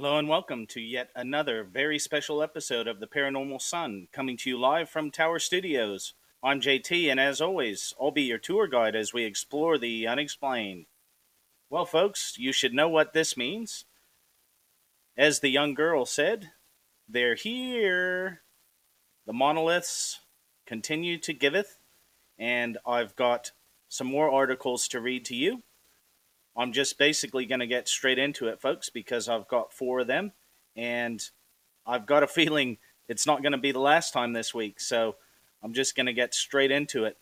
Hello and welcome to yet another very special episode of the Paranormal Son, coming to you live from Tower Studios. I'm JT, and as always, I'll be your tour guide as we explore the unexplained. Well, folks, you should know what this means. As the young girl said, they're here. The monoliths continue to giveth, and I've got some more articles to read to you. I'm just basically going to get straight into it, folks, because I've got four of them, and I've got a feeling it's not going to be the last time this week. So I'm just going to get straight into it.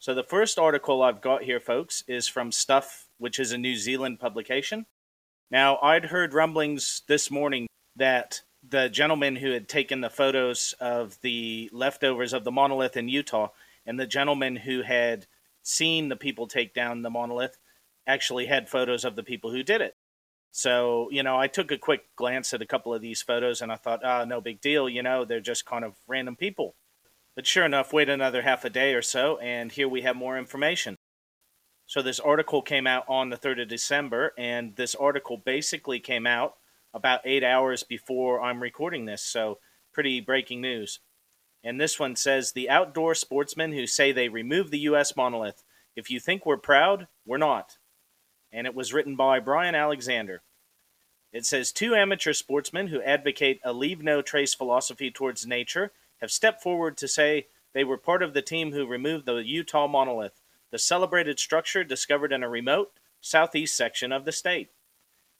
So the first article I've got here, folks, is from Stuff, which is a New Zealand publication. Now, I'd heard rumblings this morning that the gentleman who had taken the photos of the leftovers of the monolith in Utah and the gentleman who had seen the people take down the monolith actually had photos of the people who did it. So, you know, I took a quick glance at a couple of these photos and I thought, ah, oh, no big deal, you know, they're just kind of random people. But sure enough, wait another half a day or so, and here we have more information. So, this article came out on the 3rd of December, and this article basically came out about eight hours before I'm recording this. So, pretty breaking news. And this one says The outdoor sportsmen who say they removed the U.S. monolith. If you think we're proud, we're not and it was written by Brian Alexander. It says two amateur sportsmen who advocate a leave no trace philosophy towards nature have stepped forward to say they were part of the team who removed the Utah monolith, the celebrated structure discovered in a remote southeast section of the state.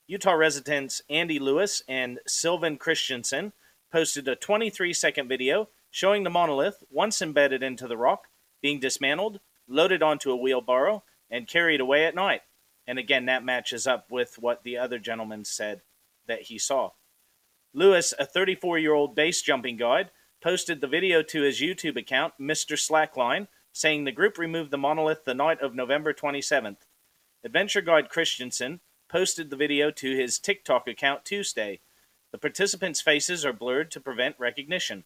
Utah residents Andy Lewis and Sylvan Christensen posted a 23 second video showing the monolith, once embedded into the rock, being dismantled, loaded onto a wheelbarrow, and carried away at night. And again, that matches up with what the other gentleman said that he saw. Lewis, a 34 year old base jumping guide, posted the video to his YouTube account, Mr. Slackline, saying the group removed the monolith the night of November 27th. Adventure Guide Christensen posted the video to his TikTok account Tuesday. The participants' faces are blurred to prevent recognition.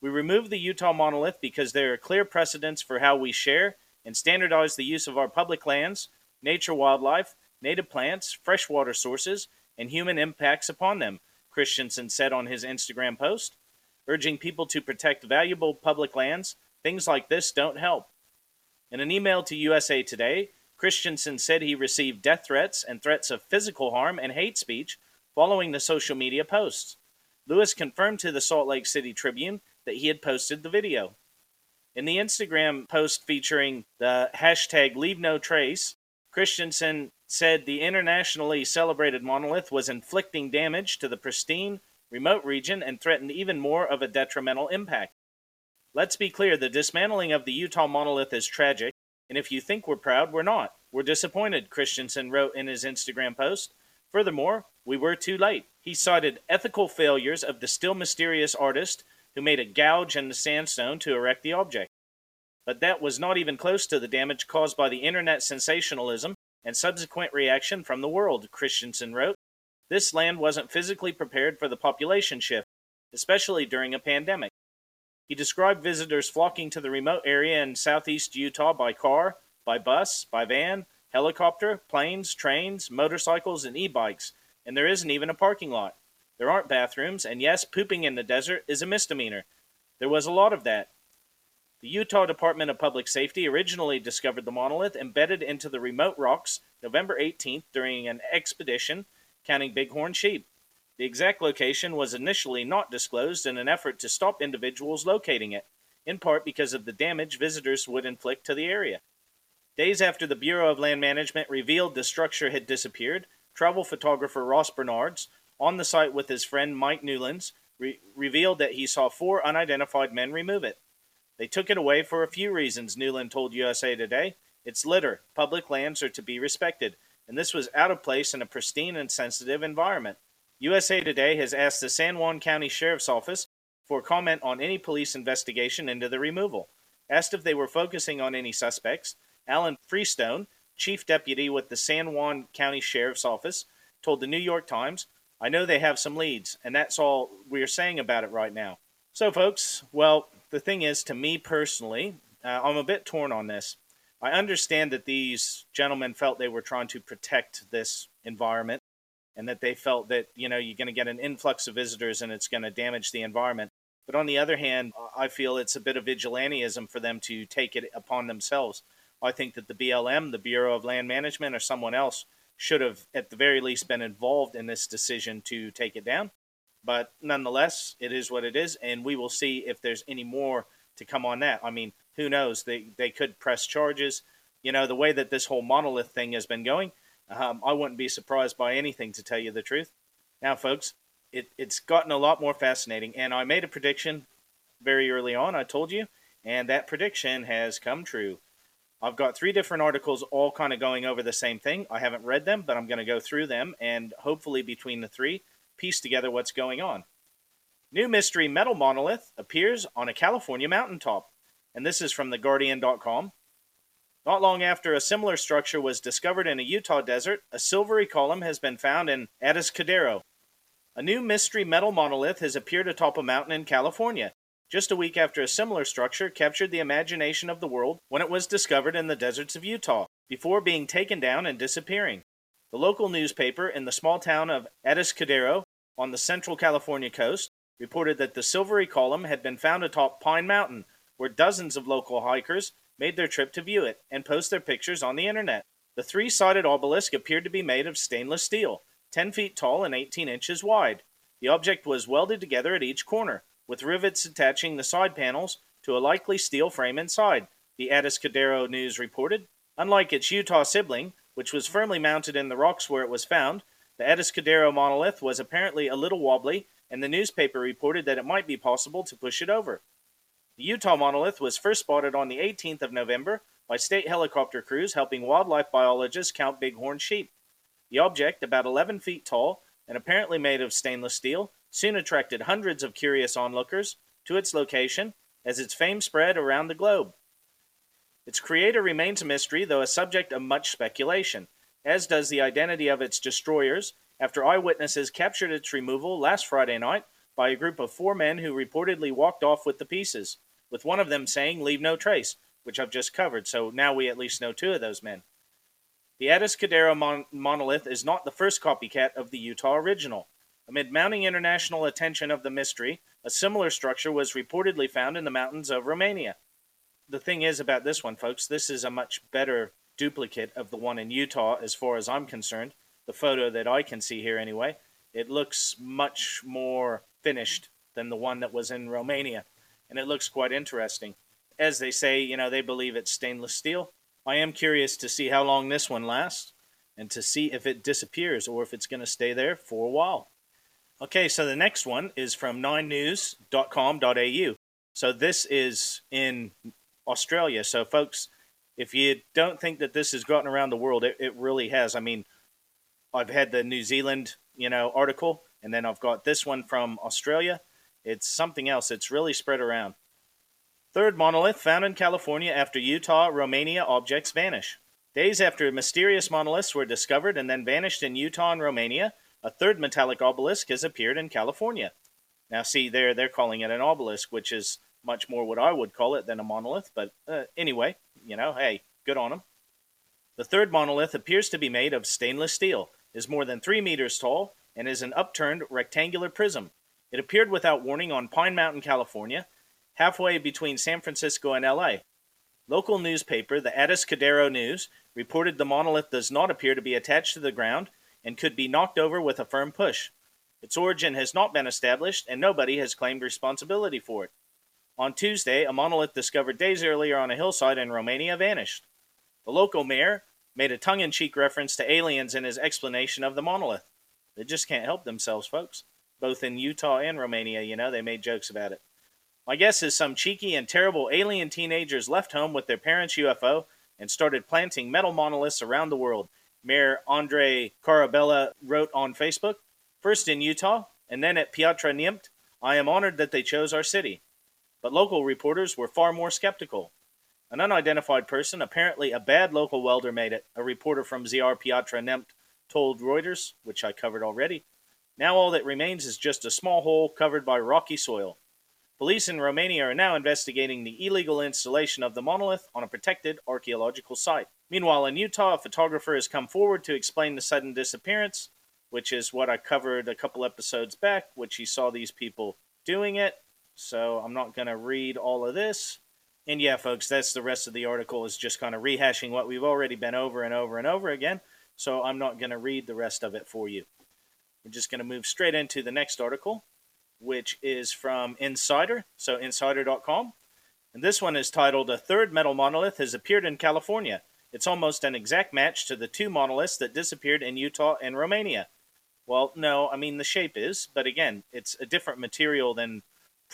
We removed the Utah monolith because there are clear precedents for how we share and standardize the use of our public lands nature wildlife, native plants, freshwater sources, and human impacts upon them, Christensen said on his Instagram post, urging people to protect valuable public lands. Things like this don't help. In an email to USA Today, Christensen said he received death threats and threats of physical harm and hate speech following the social media posts. Lewis confirmed to the Salt Lake City Tribune that he had posted the video. In the Instagram post featuring the hashtag Leave No Trace, Christensen said the internationally celebrated monolith was inflicting damage to the pristine, remote region and threatened even more of a detrimental impact. Let's be clear the dismantling of the Utah monolith is tragic, and if you think we're proud, we're not. We're disappointed, Christensen wrote in his Instagram post. Furthermore, we were too late. He cited ethical failures of the still mysterious artist who made a gouge in the sandstone to erect the object but that was not even close to the damage caused by the internet sensationalism and subsequent reaction from the world, Christensen wrote. This land wasn't physically prepared for the population shift, especially during a pandemic. He described visitors flocking to the remote area in southeast Utah by car, by bus, by van, helicopter, planes, trains, motorcycles, and e bikes, and there isn't even a parking lot. There aren't bathrooms, and yes, pooping in the desert is a misdemeanor. There was a lot of that, the Utah Department of Public Safety originally discovered the monolith embedded into the remote rocks November 18th during an expedition counting bighorn sheep. The exact location was initially not disclosed in an effort to stop individuals locating it, in part because of the damage visitors would inflict to the area. Days after the Bureau of Land Management revealed the structure had disappeared, travel photographer Ross Bernards, on the site with his friend Mike Newlands, re- revealed that he saw four unidentified men remove it. They took it away for a few reasons, Newland told USA Today. It's litter. Public lands are to be respected, and this was out of place in a pristine and sensitive environment. USA Today has asked the San Juan County Sheriff's Office for comment on any police investigation into the removal. Asked if they were focusing on any suspects, Alan Freestone, chief deputy with the San Juan County Sheriff's Office, told the New York Times, I know they have some leads, and that's all we're saying about it right now. So, folks, well, the thing is, to me personally, uh, I'm a bit torn on this. I understand that these gentlemen felt they were trying to protect this environment, and that they felt that, you know, you're going to get an influx of visitors and it's going to damage the environment. But on the other hand, I feel it's a bit of vigilantism for them to take it upon themselves. I think that the BLM, the Bureau of Land Management, or someone else should have, at the very least, been involved in this decision to take it down. But nonetheless, it is what it is, and we will see if there's any more to come on that. I mean, who knows? They they could press charges. You know, the way that this whole monolith thing has been going, um, I wouldn't be surprised by anything to tell you the truth. Now, folks, it, it's gotten a lot more fascinating, and I made a prediction very early on. I told you, and that prediction has come true. I've got three different articles all kind of going over the same thing. I haven't read them, but I'm going to go through them and hopefully between the three piece together what's going on. New mystery metal monolith appears on a California mountaintop, and this is from theguardian.com. Not long after a similar structure was discovered in a Utah desert, a silvery column has been found in Atascadero. A new mystery metal monolith has appeared atop a mountain in California, just a week after a similar structure captured the imagination of the world when it was discovered in the deserts of Utah, before being taken down and disappearing. The local newspaper in the small town of Atascadero on the central California coast reported that the silvery column had been found atop Pine Mountain, where dozens of local hikers made their trip to view it and post their pictures on the internet. The three sided obelisk appeared to be made of stainless steel, 10 feet tall and 18 inches wide. The object was welded together at each corner, with rivets attaching the side panels to a likely steel frame inside, the Atascadero News reported. Unlike its Utah sibling, which was firmly mounted in the rocks where it was found. The Atascadero monolith was apparently a little wobbly, and the newspaper reported that it might be possible to push it over. The Utah monolith was first spotted on the 18th of November by state helicopter crews helping wildlife biologists count bighorn sheep. The object, about 11 feet tall and apparently made of stainless steel, soon attracted hundreds of curious onlookers to its location as its fame spread around the globe. Its creator remains a mystery, though a subject of much speculation, as does the identity of its destroyers, after eyewitnesses captured its removal last Friday night by a group of four men who reportedly walked off with the pieces, with one of them saying, Leave no trace, which I've just covered, so now we at least know two of those men. The Atascadero mon- monolith is not the first copycat of the Utah original. Amid mounting international attention of the mystery, a similar structure was reportedly found in the mountains of Romania the thing is about this one, folks, this is a much better duplicate of the one in Utah, as far as I'm concerned. The photo that I can see here, anyway, it looks much more finished than the one that was in Romania, and it looks quite interesting. As they say, you know, they believe it's stainless steel. I am curious to see how long this one lasts and to see if it disappears or if it's going to stay there for a while. Okay, so the next one is from 9news.com.au. So this is in Australia. So, folks, if you don't think that this has gotten around the world, it, it really has. I mean, I've had the New Zealand, you know, article, and then I've got this one from Australia. It's something else. It's really spread around. Third monolith found in California after Utah, Romania objects vanish. Days after mysterious monoliths were discovered and then vanished in Utah and Romania, a third metallic obelisk has appeared in California. Now, see, there they're calling it an obelisk, which is much more what I would call it than a monolith. But uh, anyway, you know, hey, good on them. The third monolith appears to be made of stainless steel, is more than three meters tall, and is an upturned rectangular prism. It appeared without warning on Pine Mountain, California, halfway between San Francisco and LA. Local newspaper, the Atascadero News, reported the monolith does not appear to be attached to the ground and could be knocked over with a firm push. Its origin has not been established, and nobody has claimed responsibility for it. On Tuesday, a monolith discovered days earlier on a hillside in Romania vanished. The local mayor made a tongue in cheek reference to aliens in his explanation of the monolith. They just can't help themselves, folks. Both in Utah and Romania, you know, they made jokes about it. My guess is some cheeky and terrible alien teenagers left home with their parents' UFO and started planting metal monoliths around the world. Mayor Andre Carabelea wrote on Facebook First in Utah, and then at Piatra Neamt, I am honored that they chose our city but local reporters were far more skeptical. An unidentified person, apparently a bad local welder, made it, a reporter from Ziar Piatra Neamt told Reuters, which I covered already. Now all that remains is just a small hole covered by rocky soil. Police in Romania are now investigating the illegal installation of the monolith on a protected archaeological site. Meanwhile, in Utah, a photographer has come forward to explain the sudden disappearance. which is what I covered a couple episodes back, which he saw these people doing it. So I'm not going to read all of this. And yeah, folks, that's the rest of the article is just kind of rehashing what we've already been over and over and over again. So I'm not going to read the rest of it for you. We're just going to move straight into the next article, which is from Insider, so insider.com. And this one is titled A Third Metal Monolith Has Appeared in California. It's almost an exact match to the two monoliths that disappeared in Utah and Romania. Well, no, I mean, the shape is, but again, it's a different material than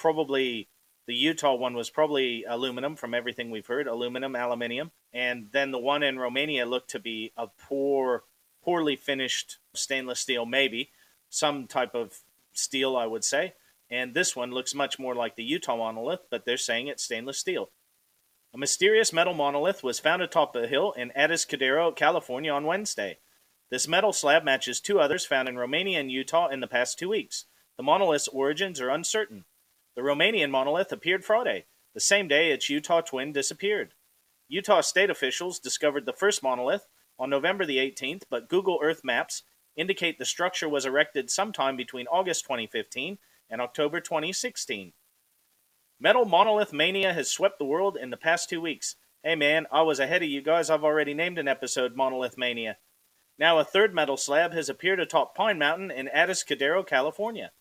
probably the Utah one was probably aluminum from everything we've heard, aluminum, aluminium. And then the one in Romania looked to be a poor, poorly finished stainless steel, maybe some type of steel, I would say. And this one looks much more like the Utah monolith, but they're saying it's stainless steel. A mysterious metal monolith was found atop a hill in Atascadero, California on Wednesday. This metal slab matches two others found in Romania and Utah in the past two weeks. The monolith's origins are uncertain. The Romanian monolith appeared Friday, the same day its Utah twin disappeared. Utah state officials discovered the first monolith on November the 18th, but Google Earth maps indicate the structure was erected sometime between August 2015 and October 2016. Metal monolith mania has swept the world in the past two weeks. Hey man, I was ahead of you guys. I've already named an episode Monolith Mania. Now, a third metal slab has appeared atop Pine Mountain in Addis, Atascadero, California.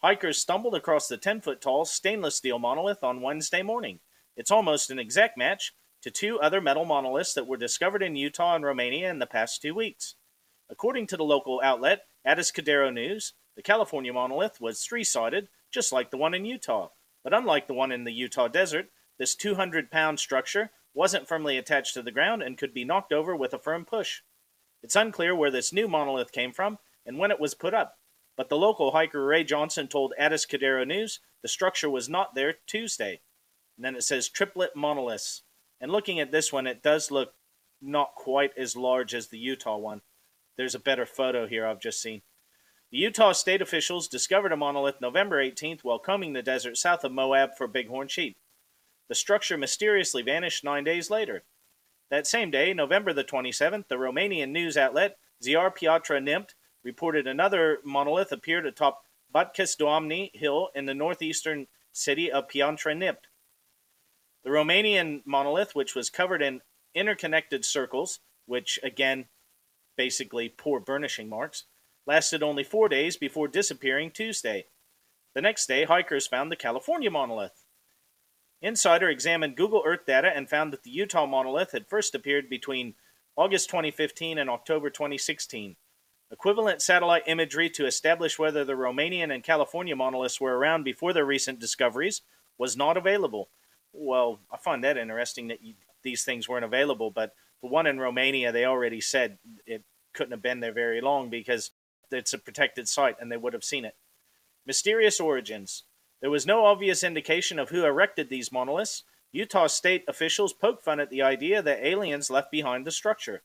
Hikers stumbled across the 10 foot tall stainless steel monolith on Wednesday morning. It's almost an exact match to two other metal monoliths that were discovered in Utah and Romania in the past two weeks. According to the local outlet, Atascadero News, the California monolith was three sided, just like the one in Utah. But unlike the one in the Utah desert, this 200 pound structure wasn't firmly attached to the ground and could be knocked over with a firm push. It's unclear where this new monolith came from and when it was put up, but the local hiker Ray Johnson told Atascadero News the structure was not there Tuesday. And then it says triplet monoliths. And looking at this one, it does look not quite as large as the Utah one. There's a better photo here I've just seen. The Utah state officials discovered a monolith November 18th while combing the desert south of Moab for bighorn sheep. The structure mysteriously vanished nine days later. That same day, November the 27th, the Romanian news outlet Ziar Piatra Neamt reported another monolith appeared atop Bătcăs Doamnei Hill in the northeastern city of Piatra Neamt. The Romanian monolith, which was covered in interconnected circles, which again basically poor burnishing marks, lasted only four days before disappearing Tuesday. The next day, hikers found the California monolith. Insider examined Google Earth data and found that the Utah monolith had first appeared between August 2015 and October 2016. Equivalent satellite imagery to establish whether the Romanian and California monoliths were around before their recent discoveries was not available. Well, I find that interesting that you, these things weren't available, but the one in Romania, they already said it couldn't have been there very long because it's a protected site and they would have seen it. Mysterious origins. There was no obvious indication of who erected these monoliths. Utah state officials poked fun at the idea that aliens left behind the structure.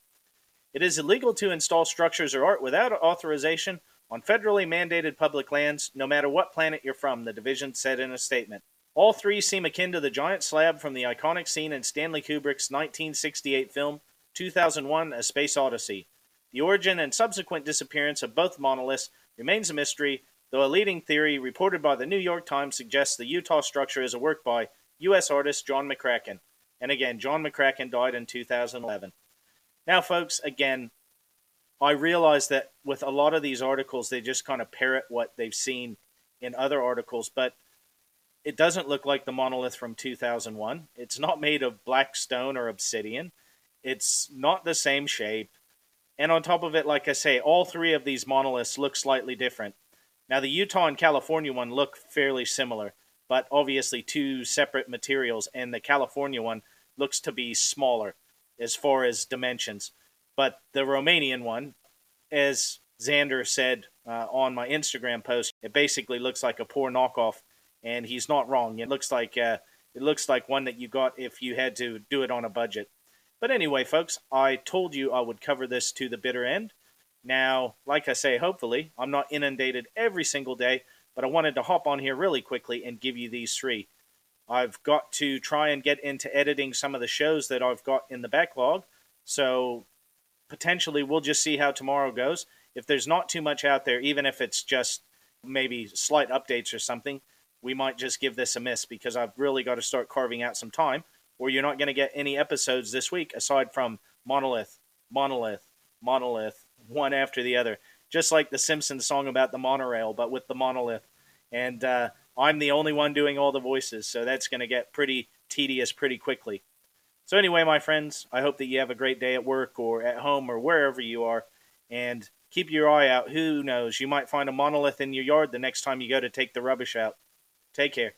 It is illegal to install structures or art without authorization on federally mandated public lands, no matter what planet you're from, the division said in a statement. All three seem akin to the giant slab from the iconic scene in Stanley Kubrick's 1968 film 2001 A Space Odyssey. The origin and subsequent disappearance of both monoliths remains a mystery, though a leading theory reported by the New York Times suggests the Utah structure is a work by U.S. artist John McCracken. And again, John McCracken died in 2011. Now, folks, again, I realize that with a lot of these articles, they just kind of parrot what they've seen in other articles, but it doesn't look like the monolith from 2001. It's not made of black stone or obsidian. It's not the same shape. And on top of it, like I say, all three of these monoliths look slightly different. Now, the Utah and California one look fairly similar, but obviously two separate materials, and the California one looks to be smaller as far as dimensions. But the Romanian one, as Xander said uh, on my Instagram post, it basically looks like a poor knockoff and he's not wrong. It looks like uh, it looks like one that you got if you had to do it on a budget. But anyway, folks, I told you I would cover this to the bitter end. Now, like I say, hopefully I'm not inundated every single day, but I wanted to hop on here really quickly and give you these three. I've got to try and get into editing some of the shows that I've got in the backlog, so potentially we'll just see how tomorrow goes. if there's not too much out there, even if it's just maybe slight updates or something, we might just give this a miss because I've really got to start carving out some time, or you're not going to get any episodes this week aside from Monolith, Monolith, Monolith, one after the other. Just like the Simpsons song about the monorail, but with the monolith. And uh, I'm the only one doing all the voices, so that's going to get pretty tedious pretty quickly. So, anyway, my friends, I hope that you have a great day at work or at home or wherever you are. And keep your eye out. Who knows? You might find a monolith in your yard the next time you go to take the rubbish out. Take care.